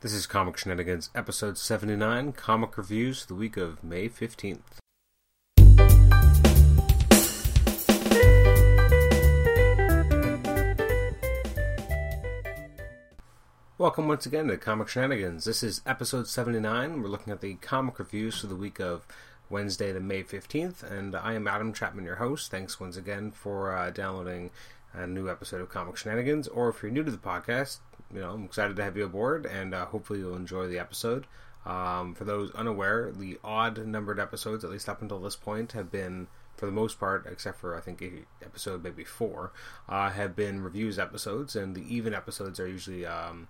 This is Comic Shenanigans, episode 79, comic reviews the week of May 15th. Welcome once again to Comic Shenanigans. This is episode 79. We're looking at the comic reviews for the week of Wednesday, the May 15th, and I am Adam Chapman, your host. Thanks once again for uh, downloading a new episode of Comic Shenanigans, or if you're new to the podcast, you know, I'm excited to have you aboard, and uh, hopefully you'll enjoy the episode. Um, for those unaware, the odd numbered episodes, at least up until this point, have been, for the most part, except for I think episode maybe four, uh, have been reviews episodes, and the even episodes are usually um,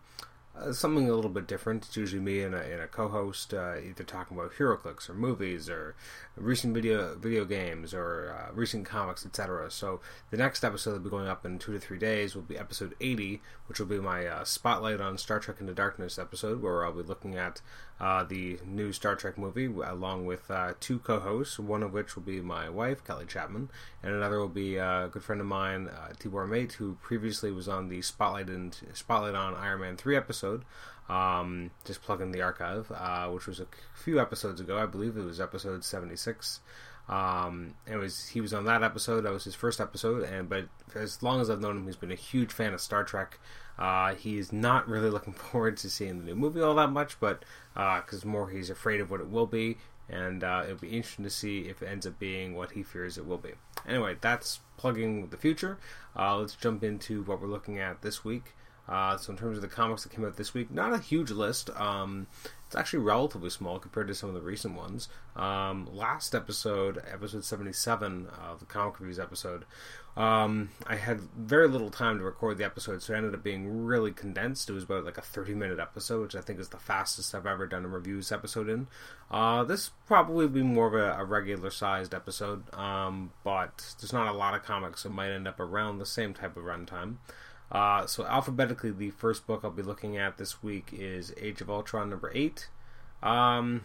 uh, something a little bit different. It's usually me and a, and a co-host uh, either talking about HeroClix or movies or recent video video games or uh, recent comics, etc. So the next episode that will be going up in two to three days will be episode 80, which will be my uh, spotlight on Star Trek Into Darkness episode, where I'll be looking at uh, the new Star Trek movie along with two co-hosts, one of which will be my wife Kelly Chapman, and another will be a good friend of mine, Tibor Mate, who previously was on the Spotlight and Spotlight on Iron Man 3 episode. Um, just plug in the archive, uh, which was a few episodes ago. I believe it was episode seventy six. Um, it was he was on that episode. That was his first episode, and but as long as I've known him, he's been a huge fan of Star Trek. Uh, he's not really looking forward to seeing the new movie all that much, but because uh, more he's afraid of what it will be, and uh, it'll be interesting to see if it ends up being what he fears it will be. Anyway, that's plugging the future. Uh, let's jump into what we're looking at this week. Uh, so in terms of the comics that came out this week, not a huge list. Um, it's actually relatively small compared to some of the recent ones. Um, last episode, episode 77 of the comic reviews episode, um, I had very little time to record the episode, so it ended up being really condensed. It was about like a 30 minute episode, which I think is the fastest I've ever done a reviews episode in. Uh, this probably would be more of a, a regular sized episode, um, but there's not a lot of comics, so it might end up around the same type of runtime. Uh, so alphabetically, the first book I'll be looking at this week is Age of Ultron number eight. Um,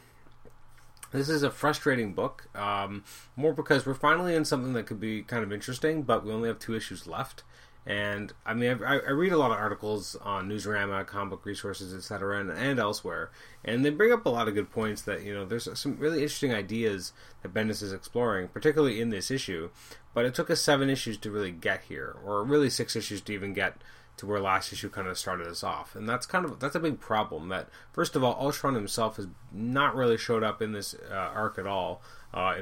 this is a frustrating book, um, more because we're finally in something that could be kind of interesting, but we only have two issues left. And I mean, I, I, read a lot of articles on Newsarama, comic book resources, etc., and, and elsewhere, and they bring up a lot of good points. That you know, there's some really interesting ideas that Bendis is exploring, particularly in this issue. But it took us seven issues to really get here, or really six issues to even get to where last issue kind of started us off, and that's kind of that's a big problem. That first of all, Ultron himself has not really showed up in this uh, arc at all. Uh,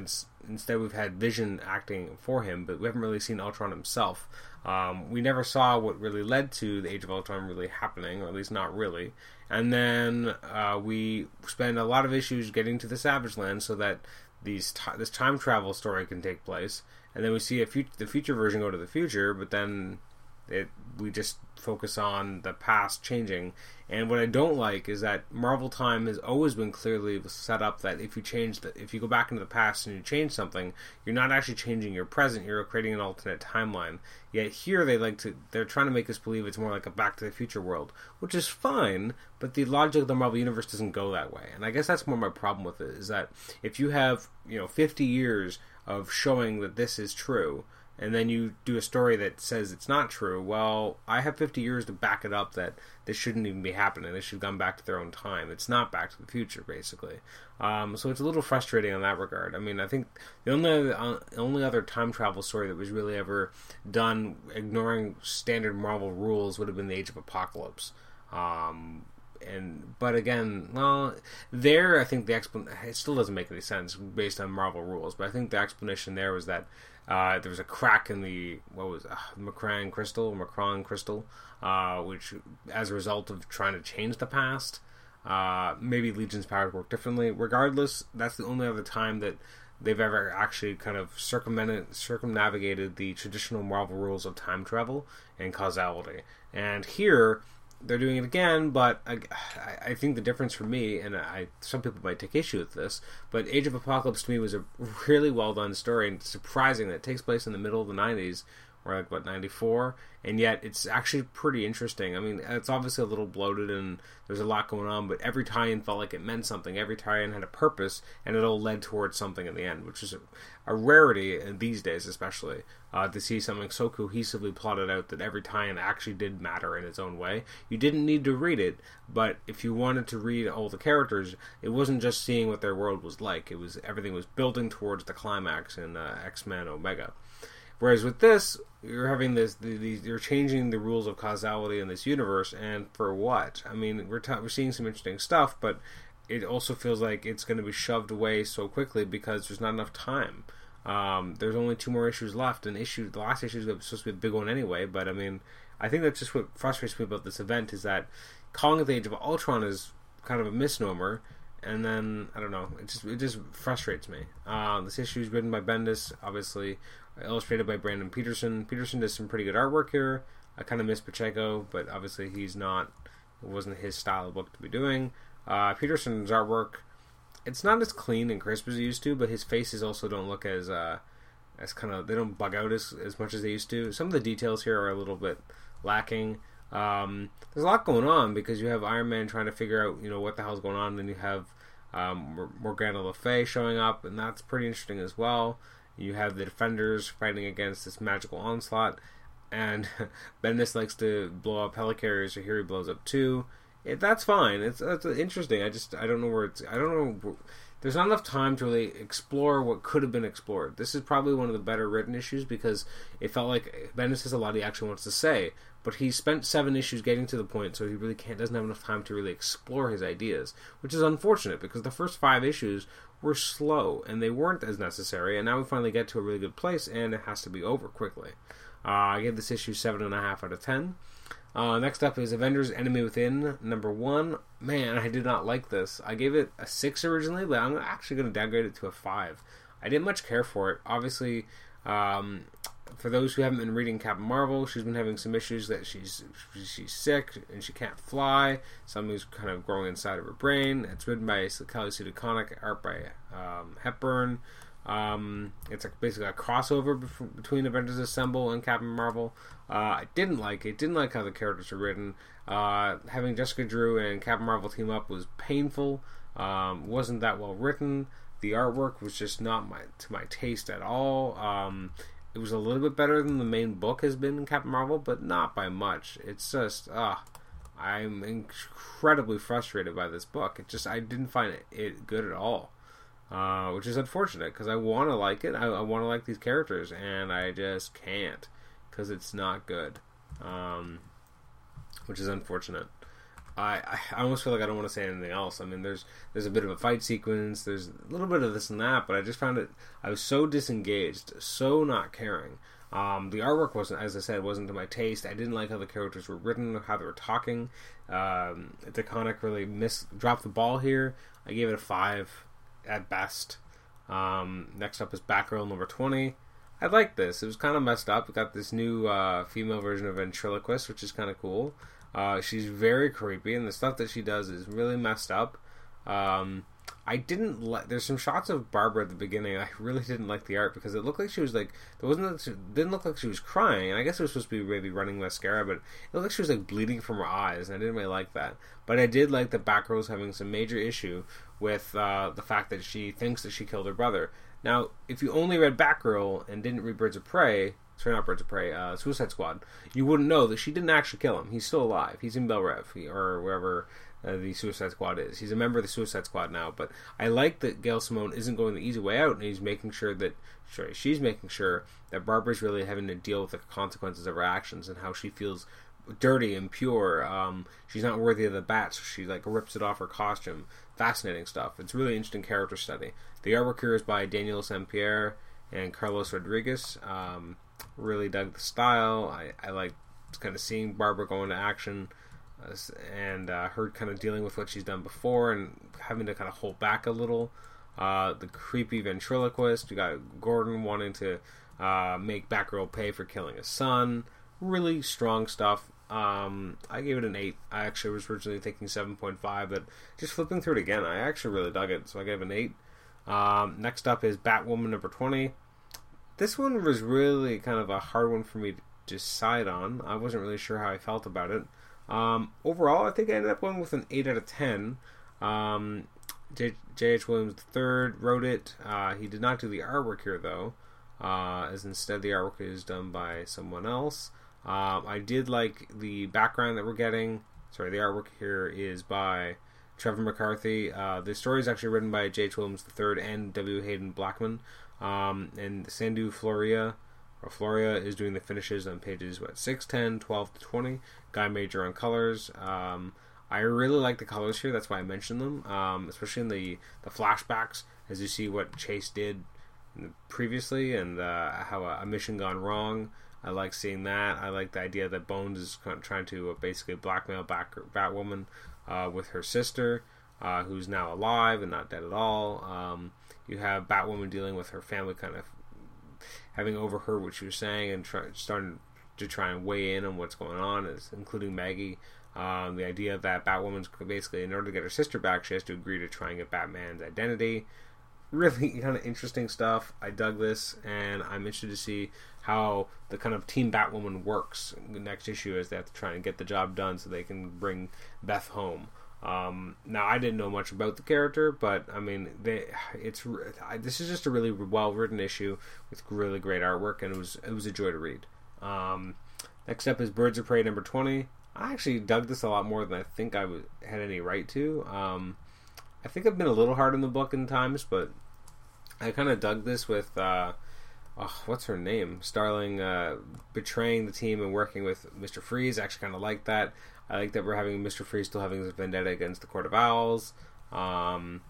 instead, we've had Vision acting for him, but we haven't really seen Ultron himself. Um, we never saw what really led to the Age of Ultron really happening, or at least not really. And then uh, we spend a lot of issues getting to the Savage Land so that these t- this time travel story can take place. And then we see a fut- the future version go to the future, but then it we just focus on the past changing. And what I don't like is that Marvel time has always been clearly set up that if you change the, if you go back into the past and you change something, you're not actually changing your present. You're creating an alternate timeline. Yet here they like to they're trying to make us believe it's more like a Back to the Future world, which is fine. But the logic of the Marvel universe doesn't go that way. And I guess that's more my problem with it is that if you have you know 50 years of showing that this is true and then you do a story that says it's not true, well, I have 50 years to back it up that this shouldn't even be happening. They should have gone back to their own time. It's not Back to the Future, basically. Um, so it's a little frustrating in that regard. I mean, I think the only uh, only other time travel story that was really ever done ignoring standard Marvel rules would have been the Age of Apocalypse. Um, and but again, well, there I think the explanation it still doesn't make any sense based on Marvel rules. But I think the explanation there was that uh, there was a crack in the what was uh, M'Kraan crystal, M'Kraan crystal, uh, which as a result of trying to change the past, uh, maybe Legion's powers work differently. Regardless, that's the only other time that they've ever actually kind of circumvented, circumnavigated the traditional Marvel rules of time travel and causality. And here, they're doing it again, but I, I, think the difference for me, and I some people might take issue with this, but Age of Apocalypse to me was a really well done story, and surprising that it takes place in the middle of the '90s or like what 94 and yet it's actually pretty interesting. I mean it's obviously a little bloated and there's a lot going on but every tie-in felt like it meant something. Every tie-in had a purpose and it all led towards something in the end which is a, a rarity these days especially uh, to see something so cohesively plotted out that every tie-in actually did matter in its own way. You didn't need to read it but if you wanted to read all the characters it wasn't just seeing what their world was like. It was everything was building towards the climax in uh, x-men omega Whereas with this, you're having this, you're changing the rules of causality in this universe, and for what? I mean, we're ta- we're seeing some interesting stuff, but it also feels like it's going to be shoved away so quickly because there's not enough time. Um, there's only two more issues left, and issue the last issue is supposed to be a big one anyway. But I mean, I think that's just what frustrates me about this event is that calling it the Age of Ultron is kind of a misnomer and then I don't know. It just it just frustrates me. Uh, this issue is written by Bendis, obviously illustrated by Brandon Peterson. Peterson does some pretty good artwork here. I kind of miss Pacheco, but obviously he's not. It wasn't his style of book to be doing. Uh, Peterson's artwork, it's not as clean and crisp as it used to, but his faces also don't look as uh, as kind of they don't bug out as as much as they used to. Some of the details here are a little bit lacking. Um, there's a lot going on because you have Iron Man trying to figure out you know what the hell's going on, and then you have um, Morgana Le Fay showing up, and that's pretty interesting as well. You have the defenders fighting against this magical onslaught, and Bendis likes to blow up helicarriers, so here he blows up two. It, that's fine. It's that's interesting. I just I don't know where it's. I don't know. There's not enough time to really explore what could have been explored. This is probably one of the better written issues because it felt like Bendis has a lot he actually wants to say, but he spent seven issues getting to the point, so he really can't doesn't have enough time to really explore his ideas, which is unfortunate because the first five issues were slow and they weren't as necessary. And now we finally get to a really good place, and it has to be over quickly. Uh, I gave this issue seven and a half out of ten. Uh, next up is Avengers: Enemy Within, number one. Man, I did not like this. I gave it a six originally, but I'm actually going to downgrade it to a five. I didn't much care for it. Obviously, um, for those who haven't been reading Captain Marvel, she's been having some issues that she's she's sick and she can't fly. Something's kind of growing inside of her brain. It's written by Kelly Sue DeConnick, art by um, Hepburn. Um, it's like basically a crossover between Avengers Assemble and Captain Marvel. Uh, I didn't like it. Didn't like how the characters are written. Uh, having Jessica Drew and Captain Marvel team up was painful. Um, wasn't that well written. The artwork was just not my to my taste at all. Um, it was a little bit better than the main book has been in Captain Marvel, but not by much. It's just ah, I'm incredibly frustrated by this book. It just I didn't find it, it good at all, uh, which is unfortunate because I want to like it. I, I want to like these characters, and I just can't because it's not good, um, which is unfortunate. I, I almost feel like I don't want to say anything else. I mean, there's there's a bit of a fight sequence, there's a little bit of this and that, but I just found it. I was so disengaged, so not caring. Um, the artwork wasn't, as I said, wasn't to my taste. I didn't like how the characters were written, or how they were talking. Um, DeConnick really missed, dropped the ball here. I gave it a five at best. Um, next up is Batgirl number twenty. I like this. It was kind of messed up. We got this new uh, female version of ventriloquist, which is kind of cool. Uh, she's very creepy, and the stuff that she does is really messed up. Um, I didn't like. There's some shots of Barbara at the beginning. I really didn't like the art because it looked like she was like there wasn't didn't look like she was crying. And I guess it was supposed to be maybe running mascara, but it looked like she was like bleeding from her eyes, and I didn't really like that. But I did like that Batgirl was having some major issue with uh, the fact that she thinks that she killed her brother. Now, if you only read Batgirl and didn't read Birds of Prey, sorry, not Birds of Prey, uh, Suicide Squad, you wouldn't know that she didn't actually kill him. He's still alive. He's in Belle Reve, or wherever uh, the Suicide Squad is. He's a member of the Suicide Squad now. But I like that Gail Simone isn't going the easy way out, and he's making sure that, sorry, she's making sure that Barbara's really having to deal with the consequences of her actions and how she feels dirty and pure. Um, she's not worthy of the bat, so she like rips it off her costume. Fascinating stuff. It's really interesting character study. The artwork here is by Daniel Sampere and Carlos Rodriguez. Um, really dug the style. I, I like kind of seeing Barbara go into action uh, and uh, her kind of dealing with what she's done before and having to kind of hold back a little. Uh, the creepy ventriloquist. You got Gordon wanting to uh, make Batgirl pay for killing his son. Really strong stuff. Um, I gave it an 8. I actually was originally thinking 7.5, but just flipping through it again, I actually really dug it, so I gave it an 8. Um, next up is Batwoman number 20 this one was really kind of a hard one for me to decide on. I wasn't really sure how I felt about it. Um, overall, I think I ended up going with an 8 out of 10. Um, J.H. Williams III wrote it. Uh, he did not do the artwork here, though, uh, as instead the artwork is done by someone else. Uh, I did like the background that we're getting. Sorry, the artwork here is by Trevor McCarthy. Uh, the story is actually written by J.H. Williams III and W. Haden Blackman. Um, and Sandu Florea, or Florea is doing the finishes on pages what 6, 10, 12 to 20. Guy Major on colors. Um, I really like the colors here. That's why I mentioned them, um, especially in the the flashbacks as you see what Chase did previously and uh, how a, a, mission gone wrong. I like seeing that. I like the idea that Bones is trying to basically blackmail back Batwoman uh, with her sister, uh, who's now alive and not dead at all. Um, you have Batwoman dealing with her family, kind of having overheard what she was saying and try, starting to try and weigh in on what's going on, is including Maggie. Um, the idea that Batwoman's basically, in order to get her sister back, she has to agree to try and get Batman's identity. Really kind of interesting stuff. I dug this, and I'm interested to see how the kind of Team Batwoman works. The next issue is they have to try and get the job done so they can bring Beth home. Um, now I didn't know much about the character, but I mean, they, it's I, this is just a really well written issue with really great artwork, and it was it was a joy to read. Um, next up is Birds of Prey number twenty. I actually dug this a lot more than I think I w- had any right to. Um, I think I've been a little hard on the book in times, but I kind of dug this with uh, oh, what's her name? Starling uh, betraying the team and working with Mister Freeze. I actually kind of like that. I like that we're having Mister Freeze still having his vendetta against the Court of Owls. Um,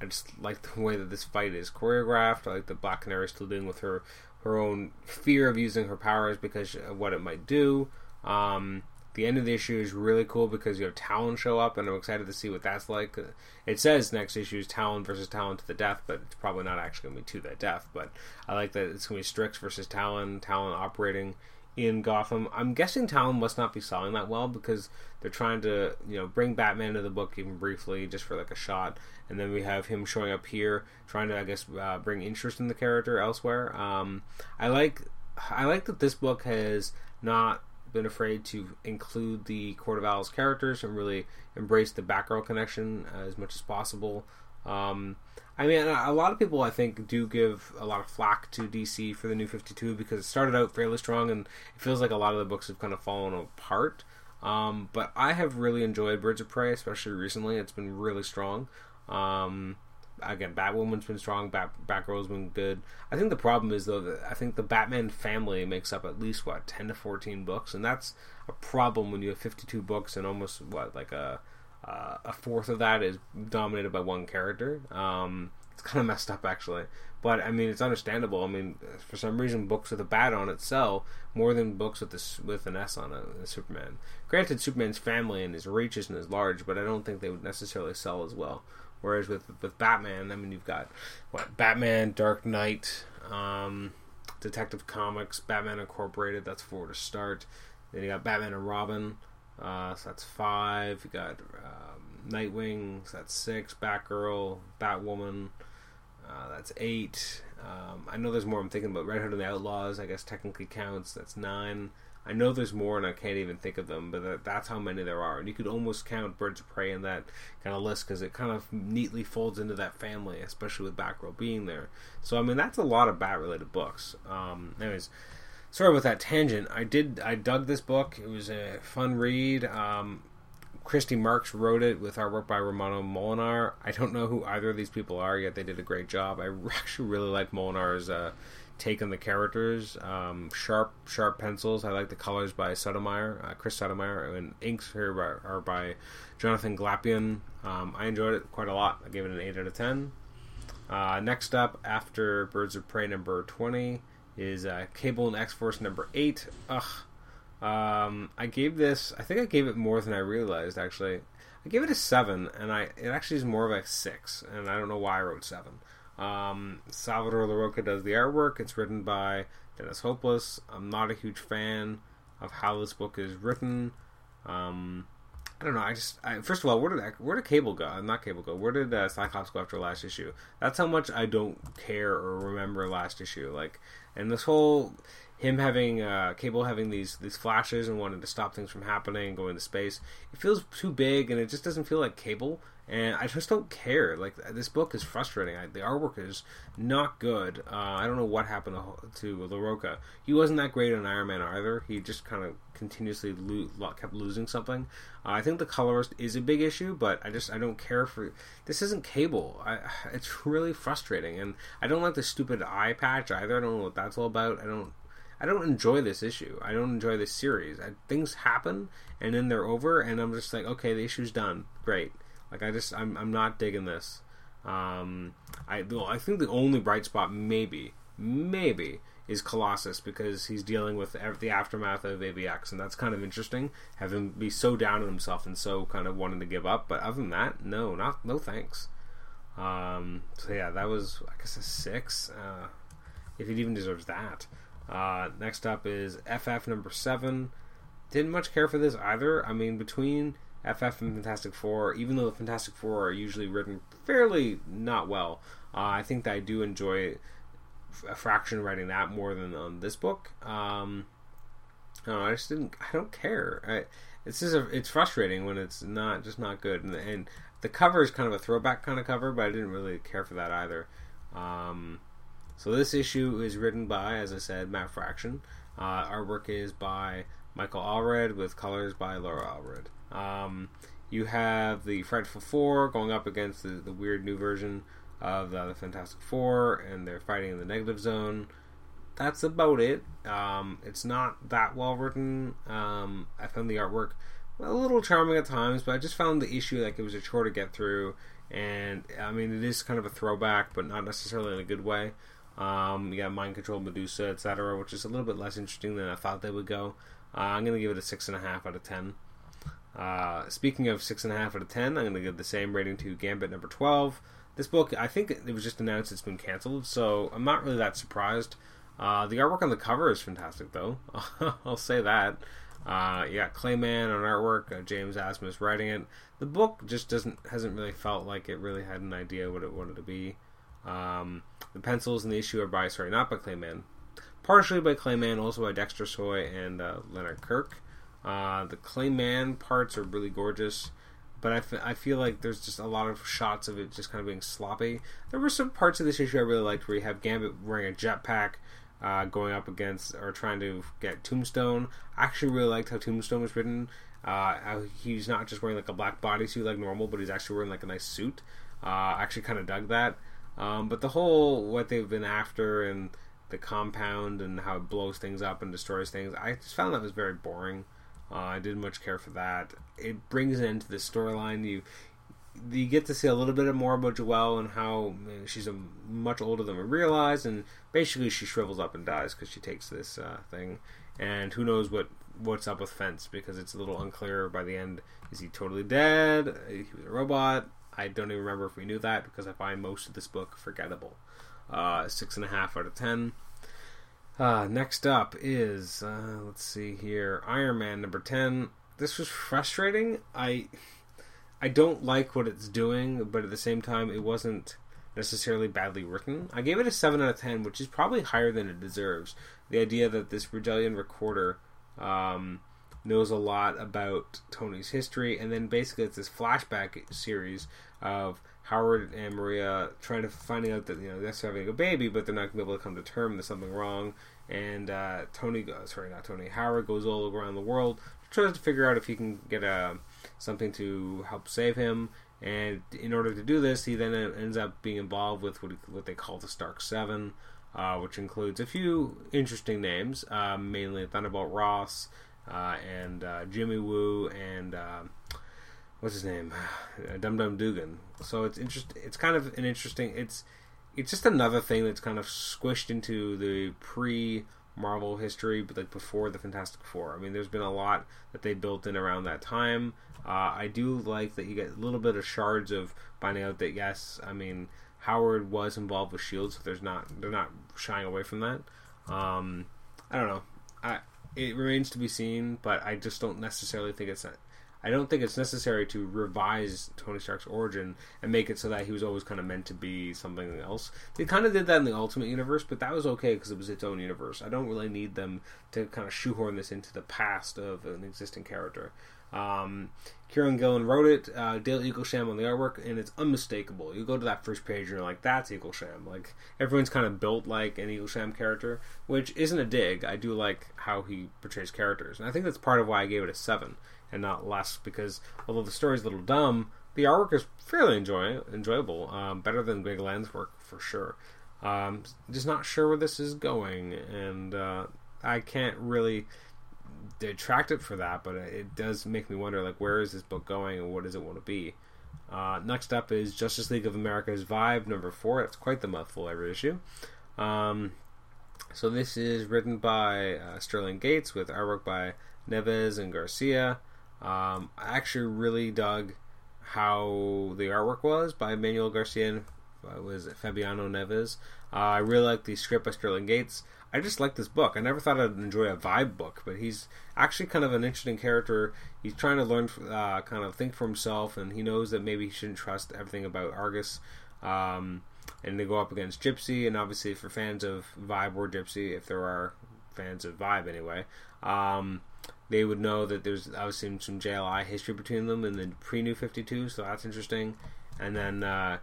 I just like the way that this fight is choreographed. I like the Black Canary still dealing with her her own fear of using her powers because of what it might do. Um, the end of the issue is really cool because you have Talon show up, and I'm excited to see what that's like. It says next issue is Talon versus Talon to the death, but it's probably not actually going to be to the death. But I like that it's going to be Strix versus Talon, Talon operating in Gotham. I'm guessing Talon must not be selling that well because they're trying to, you know, bring Batman into the book even briefly, just for like a shot, and then we have him showing up here, trying to, I guess, uh, bring interest in the character elsewhere. Um, I like, I like that this book has not been afraid to include the Court of Owls characters and really embrace the Batgirl connection as much as possible. Um, I mean, a lot of people I think do give a lot of flack to DC for the New Fifty Two because it started out fairly strong, and it feels like a lot of the books have kind of fallen apart. Um, but I have really enjoyed Birds of Prey, especially recently. It's been really strong. Um, again, Batwoman's been strong. Bat Batgirl's been good. I think the problem is though that I think the Batman family makes up at least what ten to fourteen books, and that's a problem when you have fifty two books and almost what like a uh, a fourth of that is dominated by one character. Um, it's kind of messed up actually, but I mean it's understandable. I mean for some reason books with a bat on it sell more than books with this with an S on it. Superman. Granted, Superman's family and his reach isn't as large, but I don't think they would necessarily sell as well. Whereas with with Batman, I mean, you've got what Batman, Dark Knight, um, Detective Comics, Batman Incorporated. That's four to start. Then you got Batman and Robin. Uh, so that's five. You got um, Nightwing. So that's six. Batgirl, Batwoman. Uh, that's eight. Um, I know there's more. I'm thinking about Red Hood and the Outlaws. I guess technically counts. That's nine. I know there's more, and I can't even think of them, but that, that's how many there are. And you could almost count Birds of Prey in that kind of list because it kind of neatly folds into that family, especially with Batgirl being there. So I mean, that's a lot of bat-related books. Um, anyways, sorry about that tangent. I did, I dug this book. It was a fun read. Um, Christy Marx wrote it with artwork by Romano Molenaar. I don't know who either of these people are, yet they did a great job. I actually really like Molenaar's uh, take on the characters. Um, sharp, sharp pencils. I like the colors by Sotomayor, uh, Chris Sotomayor, and inks here by, are by Jonathan Glapion. Um, I enjoyed it quite a lot. I gave it an eight out of ten. Uh, next up, after Birds of Prey number twenty, is uh, Cable and X Force number eight. Ugh. Um, I gave this. I think I gave it more than I realized. Actually, I gave it a seven, and I it actually is more of a six, and I don't know why I wrote seven. Um, Salvador Larroca does the artwork. It's written by Dennis Hopeless. I'm not a huge fan of how this book is written. Um, I don't know. I just I, first of all, where did where did Cable go? Uh, not Cable go. Where did uh, Cyclops go after last issue? That's how much I don't care or remember last issue. Like, and this whole him having uh, Cable having these these flashes and wanting to stop things from happening, and going to space. It feels too big, and it just doesn't feel like Cable. And I just don't care. Like this book is frustrating. I, the artwork is not good. Uh, I don't know what happened to, to Larroca. He wasn't that great on Iron Man either. He just kind of continuously lo- kept losing something. Uh, I think the colorist is a big issue, but I just I don't care for this. Isn't Cable? I, it's really frustrating, and I don't like the stupid eye patch either. I don't know what that's all about. I don't I don't enjoy this issue. I don't enjoy this series. I, things happen and then they're over, and I'm just like, okay, the issue's done. Great. Like I just I'm I'm not digging this. Um, I well, I think the only bright spot maybe maybe is Colossus because he's dealing with the aftermath of AVX, and that's kind of interesting. Have him be so down on himself and so kind of wanting to give up. But other than that, no, not no thanks. Um, so yeah, that was I guess a six. Uh, if it even deserves that. Uh, next up is FF number seven. Didn't much care for this either. I mean, between FF and Fantastic Four, even though the Fantastic Four are usually written fairly not well, uh, I think that I do enjoy a fraction writing that more than on this book. Um, no, I just didn't. I don't care. I, it's just a, it's frustrating when it's not just not good, and, and, the cover is kind of a throwback kind of cover, but I didn't really care for that either. Um, so this issue is written by, as I said, Matt Fraction. Uh, artwork is by Michael Allred with colors by Laura Allred. Um, you have the Frightful Four going up against the, the weird new version of uh, the Fantastic Four, and they're fighting in the negative zone. That's about it. Um, it's not that well written. Um, I found the artwork a little charming at times, but I just found the issue like it was a chore to get through. And I mean, it is kind of a throwback, but not necessarily in a good way. Um, you got Mind Control, Medusa, etc., which is a little bit less interesting than I thought they would go. Uh, I'm going to give it a 6.5 out of 10. Uh, speaking of 6.5 out of 10, I'm going to give the same rating to Gambit number 12. This book, I think it was just announced it's been canceled, so I'm not really that surprised. Uh, the artwork on the cover is fantastic, though. I'll say that. Uh, you got Clay Mann on artwork, uh, James Asmus writing it. The book just doesn't hasn't really felt like it really had an idea what it wanted to be. Um, the pencils in the issue are by, sorry, not by Clay Mann, partially by Clay Mann, also by Dexter Soy and uh, Leonard Kirk. Uh, the Clay Mann parts are really gorgeous, but I, f- I feel like there's just a lot of shots of it just kind of being sloppy. There were some parts of this issue I really liked where you have Gambit wearing a jetpack. Uh, going up against or trying to get Tombstone. I actually really liked how Tombstone was written. Uh, he's not just wearing like a black bodysuit like normal, but he's actually wearing like a nice suit. Uh, I actually kind of dug that. Um, but the whole what they've been after and the compound and how it blows things up and destroys things, I just found that was very boring. Uh, I didn't much care for that. It brings it into the storyline. You you get to see a little bit more about Joelle and how she's a, much older than we realize, and basically she shrivels up and dies because she takes this uh, thing. And who knows what what's up with Fence because it's a little unclear by the end. Is he totally dead? He was a robot. I don't even remember if we knew that because I find most of this book forgettable. Uh, six and a half out of ten. Uh, next up is uh, let's see here, Iron Man number ten. This was frustrating. I I don't like what it's doing, but at the same time, it wasn't necessarily badly written. I gave it a seven out of ten, which is probably higher than it deserves. The idea that this Rigellian recorder um, knows a lot about Tony's history, and then basically it's this flashback series of Howard and Maria trying to finding out that you know they're having a baby, but they're not going to be able to come to term. There's something wrong, and uh, Tony, sorry, not Tony, Howard goes all around the world, tries to figure out if he can get a uh, something to help save him. And in order to do this, he then ends up being involved with what, what they call the Stark Seven, uh, which includes a few interesting names, uh, mainly Thunderbolt Ross uh, and uh, Jimmy Woo and what's his name, Dum Dum Dugan. So it's interest. It's kind of an interesting. It's it's just another thing that's kind of squished into the pre Marvel history, but like before the Fantastic Four. I mean, there's been a lot that they built in around that time. Uh, I do like that you get a little bit of shards of finding out that yes, I mean Howard was involved with Shield, so there's not they're not shying away from that. Um, I don't know. I it remains to be seen, but I just don't necessarily think it's. I don't think it's necessary to revise Tony Stark's origin and make it so that he was always kind of meant to be something else. They kind of did that in the Ultimate Universe, but that was okay because it was its own universe. I don't really need them to kind of shoehorn this into the past of an existing character. Um, Kieron Gillen wrote it, uh, Dale Eaglesham on the artwork, and it's unmistakable. You go to that first page and you're like, that's Eaglesham. Like, everyone's kind of built like an Eaglesham character, which isn't a dig. I do like how he portrays characters. And I think that's part of why I gave it a 7 and not less, because although the story's a little dumb, the artwork is fairly enjoy- enjoyable. Um, better than Greg Land's work, for sure. Um, just not sure where this is going, and uh, I can't really detract it for that, but it does make me wonder, like, where is this book going and what does it want to be? Uh, next up is Justice League of America's Vibe number four. It's quite the mouthful every issue. Um, so this is written by uh, Sterling Gates with artwork by Neves and Garcia. Um, I actually really dug how the artwork was by Manuel Garcia and uh, was Fabiano Neves. Uh, I really like the script by Sterling Gates. I just like this book. I never thought I'd enjoy a vibe book, but he's actually kind of an interesting character. He's trying to learn, uh, kind of think for himself, and he knows that maybe he shouldn't trust everything about Argus. Um, and they go up against Gypsy, and obviously for fans of Vibe or Gypsy, if there are fans of Vibe anyway, um, they would know that there's obviously some JLI history between them in the pre New 52, so that's interesting. And then uh,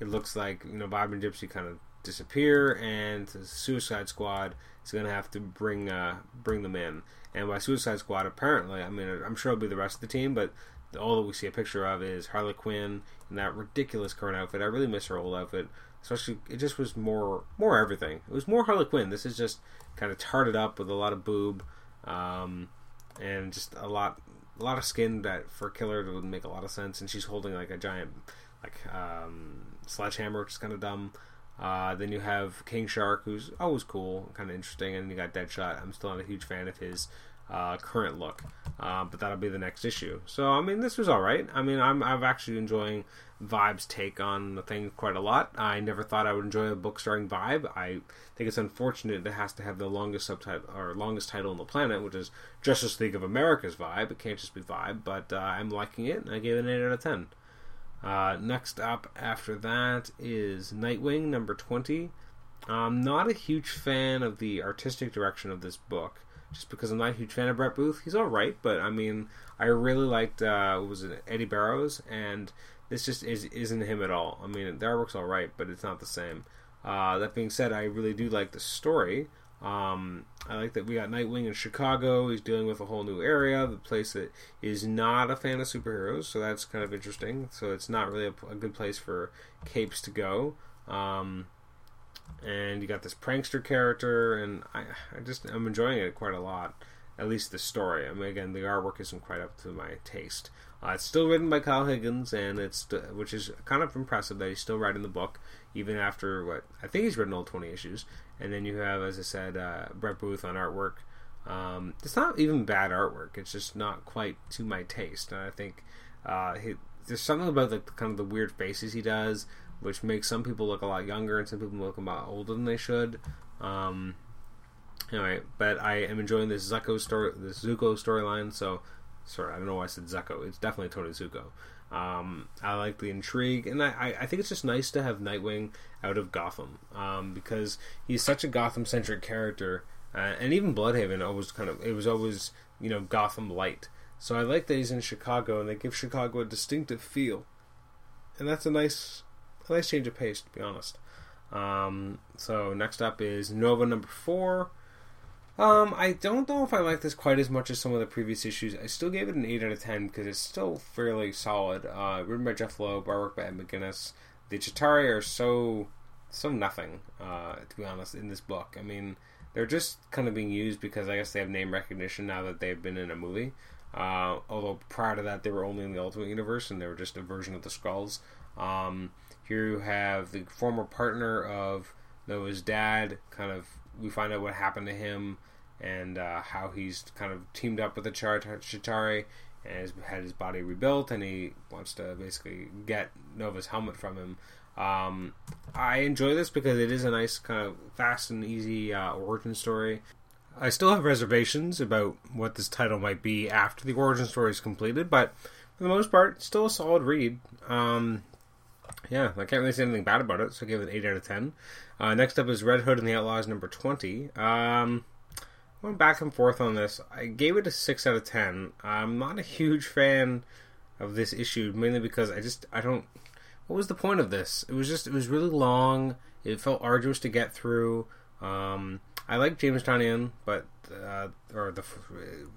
it looks like you know Vibe and Gypsy kind of disappear, and Suicide Squad is going to have to bring uh, bring them in. And by Suicide Squad, apparently, I mean I'm sure it'll be the rest of the team, but all that we see a picture of is Harley Quinn in that ridiculous current outfit. I really miss her old outfit, especially it just was more more everything. It was more Harley Quinn. This is just kind of tarted up with a lot of boob, um, and just a lot a lot of skin that for killer would make a lot of sense. And she's holding like a giant like um, sledgehammer, which is kind of dumb. Uh, then you have King Shark, who's always cool, kind of interesting, and you got Deadshot. I'm still not a huge fan of his uh, current look, uh, but that'll be the next issue. So I mean, this was all right. I mean, I'm I'm actually enjoying Vibe's take on the thing quite a lot. I never thought I would enjoy a book starring Vibe. I think it's unfortunate it has to have the longest subtitle or longest title on the planet, which is Justice League of America's Vibe. It can't just be Vibe, but uh, I'm liking it, and I gave it an eight out of ten. Uh, next up after that is Nightwing number 20. I'm not a huge fan of the artistic direction of this book, just because I'm not a huge fan of Brett Booth. He's alright, but I mean, I really liked, uh, was it Eddy Barrows, and this just is, isn't him at all. I mean, the artwork's alright, but it's not the same. Uh, that being said, I really do like the story. Um, I like that we got Nightwing in Chicago. He's dealing with a whole new area, the place that is not a fan of superheroes, so that's kind of interesting. So it's not really a, a good place for capes to go. Um, and you got this prankster character, and I, I just I'm enjoying it quite a lot. At least the story. I mean, again, the artwork isn't quite up to my taste. Uh, it's still written by Kyle Higgins, and it's which is kind of impressive that he's still writing the book even after what I think he's written all twenty issues. And then you have, as I said, uh, Brett Booth on artwork. Um, it's not even bad artwork; it's just not quite to my taste. And I think uh, he, there's something about the kind of the weird faces he does, which makes some people look a lot younger and some people look a lot older than they should. Um, anyway, but I am enjoying this Zuko story, this Zuko storyline. So sorry, I don't know why I said Zuko. It's definitely Tony Zucco. Um, I like the intrigue, and I, I think it's just nice to have Nightwing out of Gotham um, because he's such a Gotham centric character, uh, and even Blüdhaven always kind of it was always you know Gotham light. So I like that he's in Chicago, and they give Chicago a distinctive feel, and that's a nice a nice change of pace to be honest. Um, so next up is Nova number four. Um, I don't know if I like this quite as much as some of the previous issues. I still gave it an 8 out of 10 because it's still fairly solid. Uh, written by Jeph Loeb, artwork by Ed McGuinness. The Chitauri are so, so nothing, uh, to be honest, in this book. I mean, they're just kind of being used because I guess they have name recognition now that they've been in a movie. Uh, although prior to that, they were only in the Ultimate Universe and they were just a version of the Skrulls. Um, here you have the former partner of Nova's dad, kind of, we find out what happened to him and uh, how he's kind of teamed up with the Chitauri and has had his body rebuilt, and he wants to basically get Nova's helmet from him. Um, I enjoy this because it is a nice kind of fast and easy uh, origin story. I still have reservations about what this title might be after the origin story is completed, but for the most part, still a solid read. Um, yeah, I can't really say anything bad about it, so I give it an 8 out of 10. Uh, next up is Red Hood and the Outlaws number 20. Um, went back and forth on this. I gave it a 6 out of 10. I'm not a huge fan of this issue, mainly because I just, I don't, what was the point of this? It was just, it was really long. It felt arduous to get through. Um, I like James Tynion, but uh, or the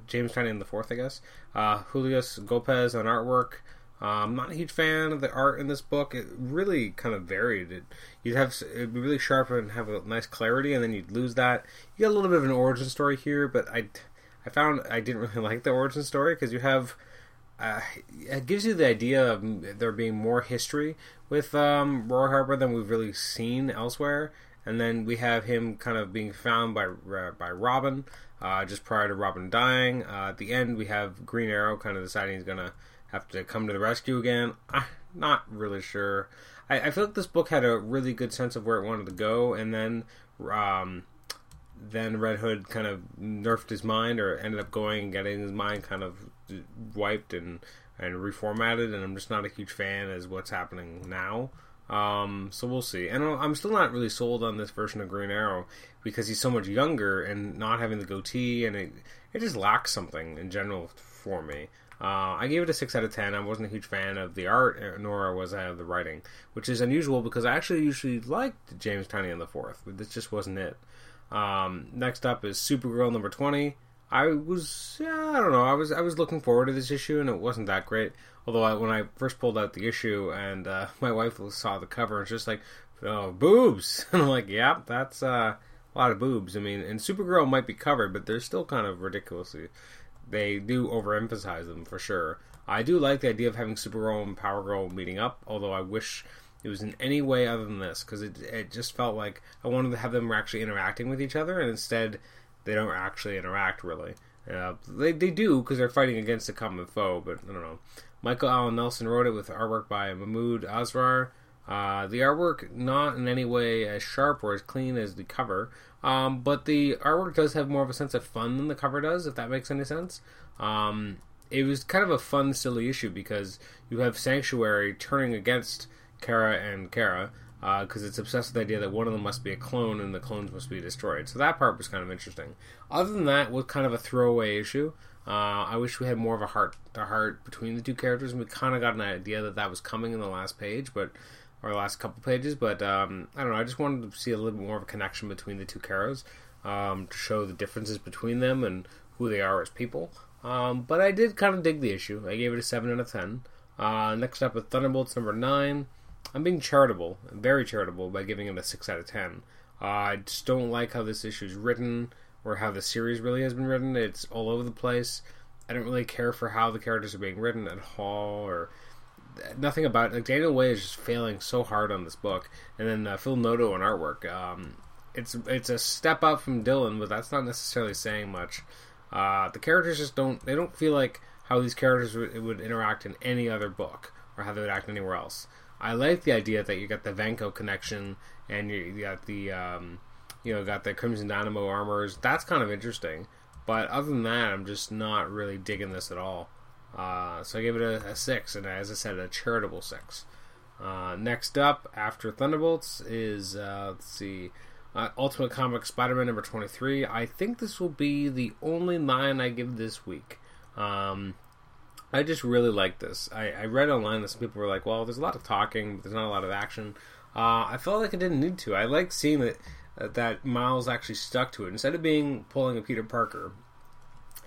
James Tynion the fourth, I guess. Uh, Julius Gopez on artwork. Uh, I'm not a huge fan of the art in this book. It really kind of varied. It, you'd have it'd be really sharp and have a nice clarity, and then you'd lose that. You get a little bit of an origin story here, but I, I found I didn't really like the origin story because you have. Uh, it gives you the idea of there being more history with um, Roy Harper than we've really seen elsewhere and then we have him kind of being found by uh, by Robin uh, just prior to Robin dying. Uh, at the end, we have Green Arrow kind of deciding he's gonna have to come to the rescue again. I'm not really sure. I, I feel like this book had a really good sense of where it wanted to go, and then um, then Red Hood kind of nerfed his mind, or ended up going and getting his mind kind of wiped and and reformatted. And I'm just not a huge fan as what's happening now. Um, so we'll see. And I'm still not really sold on this version of Green Arrow because he's so much younger and not having the goatee, and it it just lacks something in general for me. Uh, I gave it a six out of ten. I wasn't a huge fan of the art, uh, nor was I of the writing, which is unusual because I actually usually liked James Tynion the fourth, but this just wasn't it. Um, next up is Supergirl number twenty. I was, yeah, I don't know. I was, I was looking forward to this issue, and it wasn't that great. Although I, when I first pulled out the issue, and uh, my wife saw the cover, and just like, "Oh, boobs!" and I'm like, "Yep, yeah, that's uh, a lot of boobs." I mean, and Supergirl might be covered, but they're still kind of ridiculously. They do overemphasize them for sure. I do like the idea of having Supergirl and Power Girl meeting up, although I wish it was in any way other than this because it it just felt like I wanted to have them actually interacting with each other, and instead they don't actually interact really. Uh, they they do because they're fighting against a common foe, but I don't know. Michael Alan Nelson wrote it with artwork by Mahmoud Asrar. Uh, the artwork not in any way as sharp or as clean as the cover, um, but the artwork does have more of a sense of fun than the cover does, if that makes any sense. Um, it was kind of a fun, silly issue because you have Sanctuary turning against Kara and Kara, because uh, it's obsessed with the idea that one of them must be a clone and the clones must be destroyed. So that part was kind of interesting. Other than that, was kind of a throwaway issue. Uh, I wish we had more of a heart, a heart between the two characters, and we kind of got an idea that that was coming in the last page, but or last couple pages. But um, I don't know. I just wanted to see a little bit more of a connection between the two Karas um, to show the differences between them and who they are as people. Um, but I did kind of dig the issue. I gave it a seven out of ten. Uh, next up with Thunderbolts number nine. I'm being charitable, very charitable, by giving it a 6 out of 10. Uh, I just don't like how this issue is written or how the series really has been written. It's all over the place. I don't really care for how the characters are being written at all or nothing about it. Like Daniel Way is just failing so hard on this book, and then uh, Phil Noto on artwork. Um, it's it's a step up from Dillon, but that's not necessarily saying much. Uh, the characters just don't they don't feel like how these characters would, would interact in any other book or how they would act anywhere else. I like the idea that you got the Vanko connection and you got the um, you know got the Crimson Dynamo armors. That's kind of interesting. But other than that, I'm just not really digging this at all. Uh, so I gave it a, a, six, and as I said, a charitable six. Uh, next up, after Thunderbolts, is uh, let's see, uh, Ultimate Comic Spider-Man number twenty-three. I think this will be the only nine I give this week. Um, I just really like this. I, I, read online that some people were like, "Well, there's a lot of talking, but there's not a lot of action." I felt like I didn't need to. I like seeing that that Miles actually stuck to it instead of being pulling a Peter Parker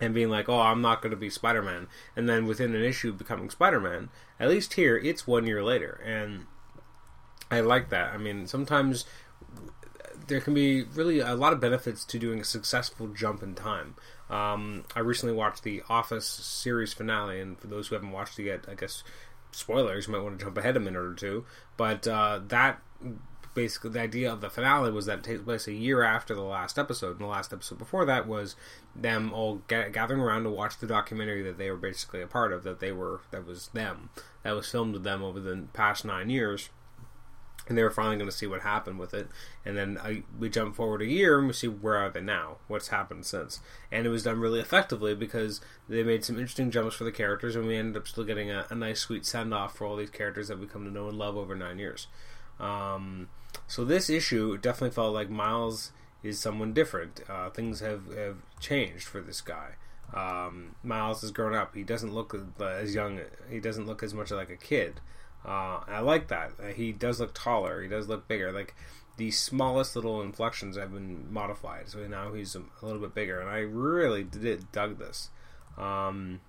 and being like, "Oh, I'm not going to be Spider-Man," and then within an issue becoming Spider-Man. At least here, it's one year later, and I like that. I mean, sometimes there can be really a lot of benefits to doing a successful jump in time. Um, I recently watched the Office series finale, and for those who haven't watched it yet, I guess spoilers, you might want to jump ahead a minute or two. But uh, that basically the idea of the finale was that it takes place a year after the last episode, and the last episode before that was them all ga- gathering around to watch the documentary that they were basically a part of. That they were that was them that was filmed with them over the past nine years. and they were finally going to see what happened with it. And then I, we jump forward a year and we see where are they now, what's happened since. And it was done really effectively because they made some interesting jumps for the characters, and we ended up still getting a, a nice, sweet send off for all these characters that we come to know and love over nine years. Um, so this issue definitely felt like Miles is someone different. Uh, things have, have changed for this guy. Um, Miles has grown up. He doesn't look as young. He doesn't look as much like a kid. Uh, I like that. He does look taller. He does look bigger. Like the smallest little inflections have been modified, so now he's a, a little bit bigger. And I really did dug this. Um,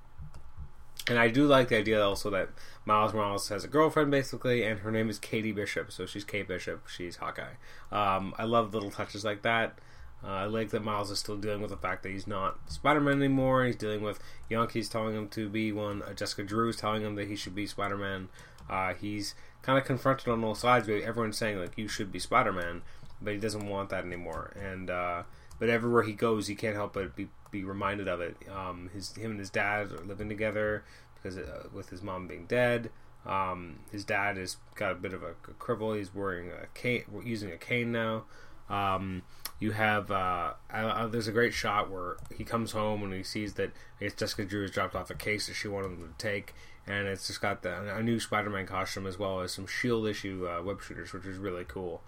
and I do like the idea also that Miles Morales has a girlfriend basically, and her name is Katie Bishop. So she's Kate Bishop. She's Hawkeye. Um, I love little touches like that. Uh, I like that Miles is still dealing with the fact that he's not Spider Man anymore. He's dealing with Ganke's telling him to be one. Uh, Jessica Drew is telling him that he should be Spider Man. Uh, he's kind of confronted on all sides. Everyone's saying like you should be Spider Man, but he doesn't want that anymore. And uh, but everywhere he goes, he can't help but be, be reminded of it. Um, his him and his dad are living together because uh, with his mom being dead. Um, his dad has got a bit of a, a cripple. He's wearing a cane, using a cane now. Um, you have uh, uh, there's a great shot where he comes home and he sees that I guess Jessica Drew has dropped off a case that she wanted him to take, and it's just got the, a new Spider-Man costume as well as some Shield issue uh, web shooters, which is really cool.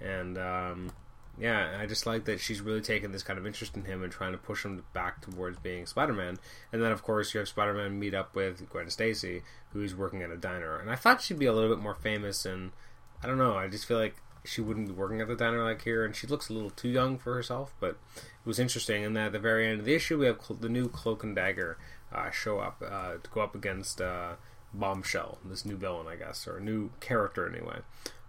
And um, yeah, I just like that she's really taken this kind of interest in him and trying to push him back towards being Spider-Man. And then of course you have Spider-Man meet up with Gwen Stacy, who's working at a diner, and I thought she'd be a little bit more famous and. I don't know. I just feel like she wouldn't be working at the diner like here, and she looks a little too young for herself. But it was interesting, and then at the very end of the issue, we have the new Cloak and Dagger uh, show up uh, to go up against uh, Bombshell, this new villain, I guess, or a new character anyway.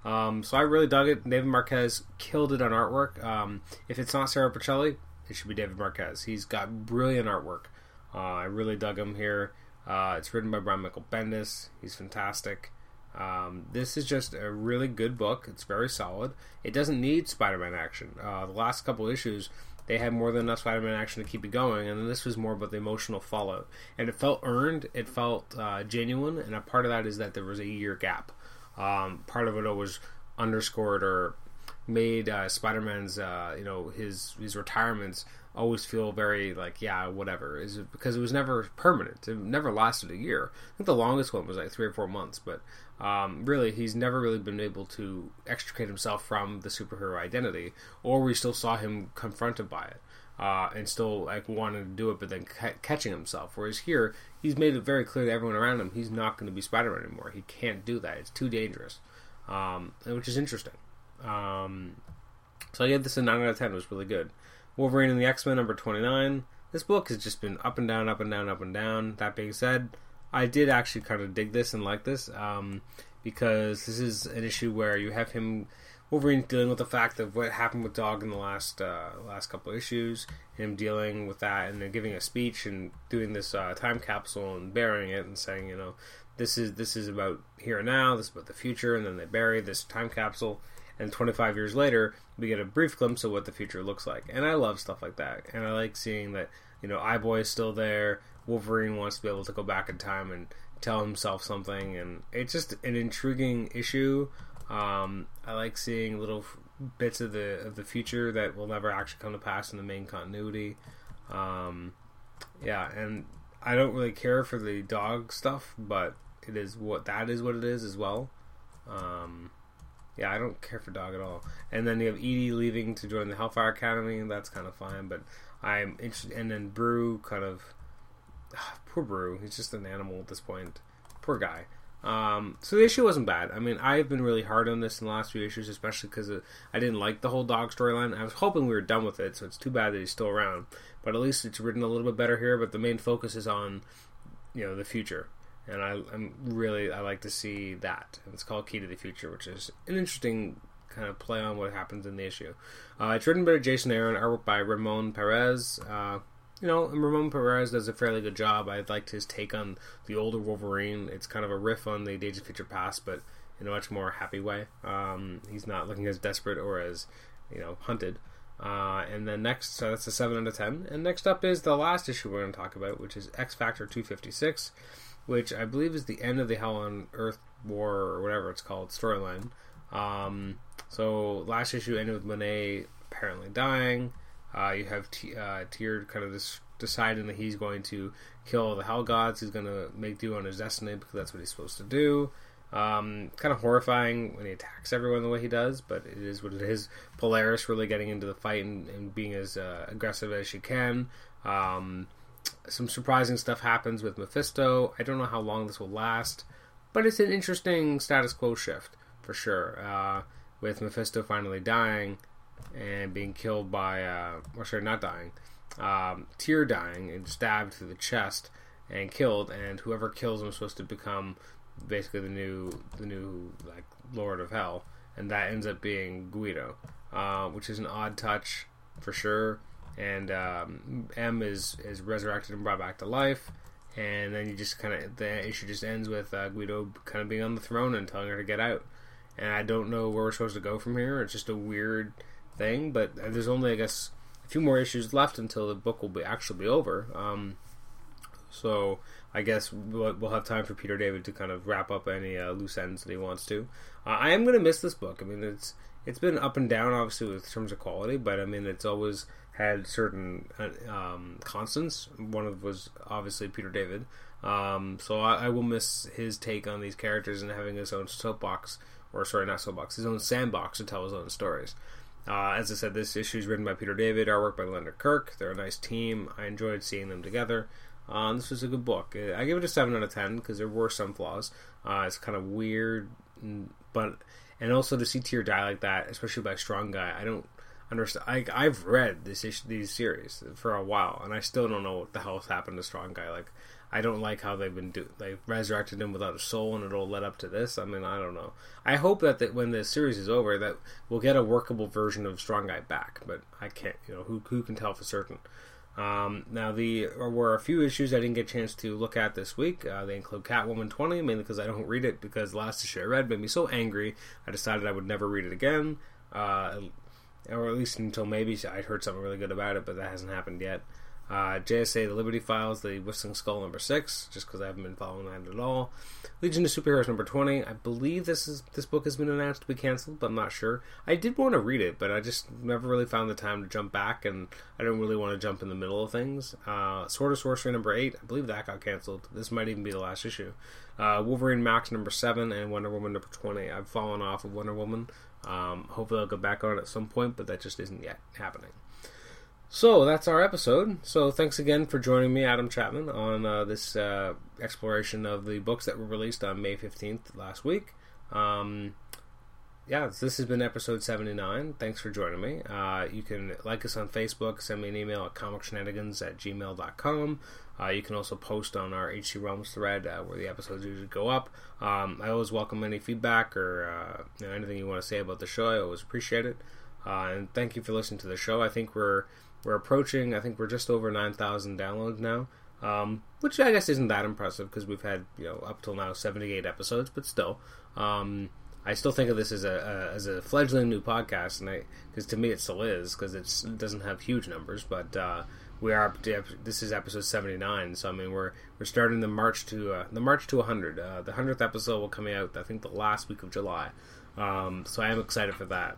Um, so I really dug it. David Marquez killed it on artwork. Um, if it's not Sara Pichelli, it should be David Marquez. He's got brilliant artwork. Uh, I really dug him here. Uh, it's written by Brian Michael Bendis. He's fantastic. Um, this is just a really good book. It's very solid. It doesn't need Spider-Man action. Uh, the last couple issues, they had more than enough Spider-Man action to keep it going, and then this was more about the emotional fallout. And it felt earned. It felt uh, genuine, and a part of that is that there was a year gap. Um, part of it was underscored or made uh, Spider-Man's, uh, you know, his his retirements always feel very like yeah whatever. Is because it was never permanent. It never lasted a year. I think the longest one was like three or four months but um, really, he's never really been able to extricate himself from the superhero identity, or we still saw him confronted by it. Uh, and still like wanting to do it, but then ca- catching himself. Whereas here, he's made it very clear to everyone around him he's not going to be Spider-Man anymore. He can't do that; it's too dangerous, um, which is interesting. Um, so I gave this a nine out of ten. It was really good. Wolverine and the X Men number twenty nine. This book has just been up and down, up and down, up and down. That being said, I did actually kind of dig this and like this um, because this is an issue where you have him Wolverine dealing with the fact of what happened with Dog in the last uh, last couple issues, him dealing with that, and then giving a speech and doing this uh, time capsule and burying it and saying, you know, this is this is about here and now, this is about the future, and then they bury this time capsule, and 25 years later, we get a brief glimpse of what the future looks like, and I love stuff like that, and I like seeing that, you know, Eye-Boy is still there, Wolverine wants to be able to go back in time and tell himself something, and it's just an intriguing issue. Um, I like seeing little bits of the of the future that will never actually come to pass in the main continuity. Um, yeah, and I don't really care for the dog stuff, but it is what that is what it is as well. Um, yeah, I don't care for dog at all. And then you have Idie leaving to join the Hellfire Academy, that's kind of fine. But I'm interested. And then Broo, kind of poor Broo. He's just an animal at this point. Poor guy. Um, so the issue wasn't bad. I mean, I've been really hard on this in the last few issues, especially because I didn't like the whole dog storyline. I was hoping we were done with it, so it's too bad that he's still around. But at least it's written a little bit better here. But the main focus is on, you know, the future, and I, am really I like to see that. And it's called Key to the Future, which is an interesting kind of play on what happens in the issue. Uh, it's written by Jason Aaron, artwork by Ramon Perez. Uh, you know, Ramon Perez does a fairly good job. I liked his take on the older Wolverine. It's kind of a riff on the Days of Future Past, but in a much more happy way. Um, he's not looking as desperate or as, you know, hunted. Uh, and then next, so that's a 7 out of 10. And next up is the last issue we're going to talk about, which is X Factor 256, which I believe is the end of the Hell on Earth War or whatever it's called storyline. Um, so last issue ended with Monet apparently dying. Uh, you have T- uh, Tier kind of just deciding that he's going to kill the Hell Gods. He's going to make do on his destiny because that's what he's supposed to do. Um, kind of horrifying when he attacks everyone the way he does, but it is what it is. Polaris really getting into the fight and, and being as uh, aggressive as she can. Um, some surprising stuff happens with Mephisto. I don't know how long this will last, but it's an interesting status quo shift for sure. Uh, with Mephisto finally dying and being killed by, uh, or sorry, not dying, um, Tier dying and stabbed through the chest and killed, and whoever kills him is supposed to become basically the new the new like Lord of Hell, and that ends up being Guido, uh, which is an odd touch for sure. And um, M is is resurrected and brought back to life, and then you just kind of the issue just ends with uh, Guido kind of being on the throne and telling her to get out. And I don't know where we're supposed to go from here. It's just a weird thing, but there's only I guess a few more issues left until the book will be actually be over. Um, so I guess we'll, we'll, have time for Peter David to kind of wrap up any uh, loose ends that he wants to. Uh, I am going to miss this book. I mean, it's it's been up and down, obviously, with terms of quality, but I mean, it's always had certain uh, um, constants. One of was obviously Peter David. Um, so I, I, will miss his take on these characters and having his own soapbox, or sorry, not soapbox, his own sandbox to tell his own stories. Uh, as I said, this issue is written by Peter David, artwork by Leonard Kirk. They're a nice team. I enjoyed seeing them together. Um, this was a good book. Uh, I give it a seven out of ten because there were some flaws. Uh, it's kind of weird, but and also to see Tier die like that, especially by a strong guy, I don't understand. I, I've read this issue, these series for a while, and I still don't know what the hell's happened to strong guy. Like, I don't like how they've been do they resurrected him without a soul, and it'll led up to this. I mean, I don't know. I hope that, that when the series is over, that we'll get a workable version of strong guy back, but I can't. You know, who who can tell for certain? Um, now, the were a few issues I didn't get a chance to look at this week. Uh, they include Catwoman 20, mainly because I don't read it because the last issue I read made me so angry I decided I would never read it again, uh, or at least until maybe I'd heard something really good about it, but that hasn't happened yet. Uh, JSA, The Liberty Files, The Whistling Skull number six, just because I haven't been following that at all. Legion of Superheroes number twenty. I believe this is this book has been announced to be canceled, but I'm not sure. I did want to read it, but I just never really found the time to jump back, and I don't really want to jump in the middle of things. Uh, Sword of Sorcery number eight. I believe that got canceled. This might even be the last issue. Uh, Wolverine Max number seven and Wonder Woman number twenty. I've fallen off of Wonder Woman. Um, hopefully, I'll go back on it at some point, but that just isn't yet happening. So that's our episode. So thanks again for joining me, Adam Chapman, on uh, this uh, exploration of the books that were released on May 15th last week. Um, yeah, this has been episode 79. Thanks for joining me. Uh, you can like us on Facebook, send me an email at comicshenanigans at gmail.com. Uh, you can also post on our HC Realms thread uh, where the episodes usually go up. Um, I always welcome any feedback or uh, anything you want to say about the show. I always appreciate it. Uh, and thank you for listening to the show. I think we're we're approaching, I think we're just over 9,000 downloads now, um, which I guess isn't that impressive because we've had, you know, up till now 78 episodes, but still. Um, I still think of this as a, a as a fledgling new podcast, and because to me it still is because it doesn't have huge numbers, but uh, we are this is episode 79, so I mean we're we're starting the march to uh, the march to 100. Uh, the hundredth episode will come out I think the last week of July, um, so I am excited for that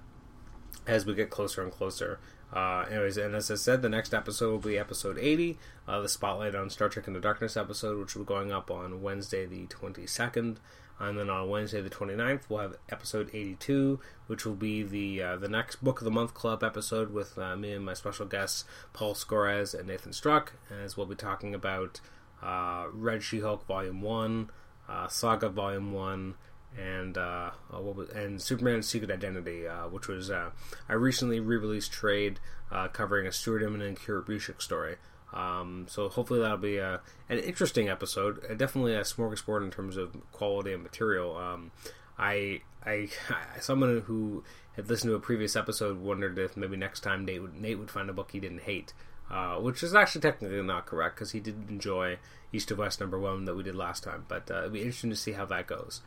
as we get closer and closer. Uh, anyways, and as I said, the next episode will be episode 80, uh, the Spotlight on Star Trek Into Darkness episode, which will be going up on Wednesday the 22nd. And then on Wednesday the 29th, we'll have episode 82, which will be the uh, the next Book of the Month Club episode with uh, me and my special guests, Paul Scores and Nathan Struck, as we'll be talking about uh, Red She Hulk Volume 1, uh, Saga Volume 1, and uh, uh and Superman's Secret Identity, uh, which was uh, a recently re-released trade uh, covering a Stuart Immonen and Kurt Busiek story. Um, so hopefully that'll be a, an interesting episode. definitely a smorgasbord in terms of quality and material. Um, I, I, someone who had listened to a previous episode wondered if maybe next time Nate would, Nate would find a book he didn't hate. Uh, which is actually technically not correct because he did enjoy East of West number one that we did last time. But uh, it'd be interesting to see how that goes.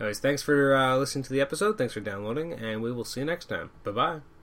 Anyways, thanks for uh, listening to the episode. Thanks for downloading, and we will see you next time. Bye bye.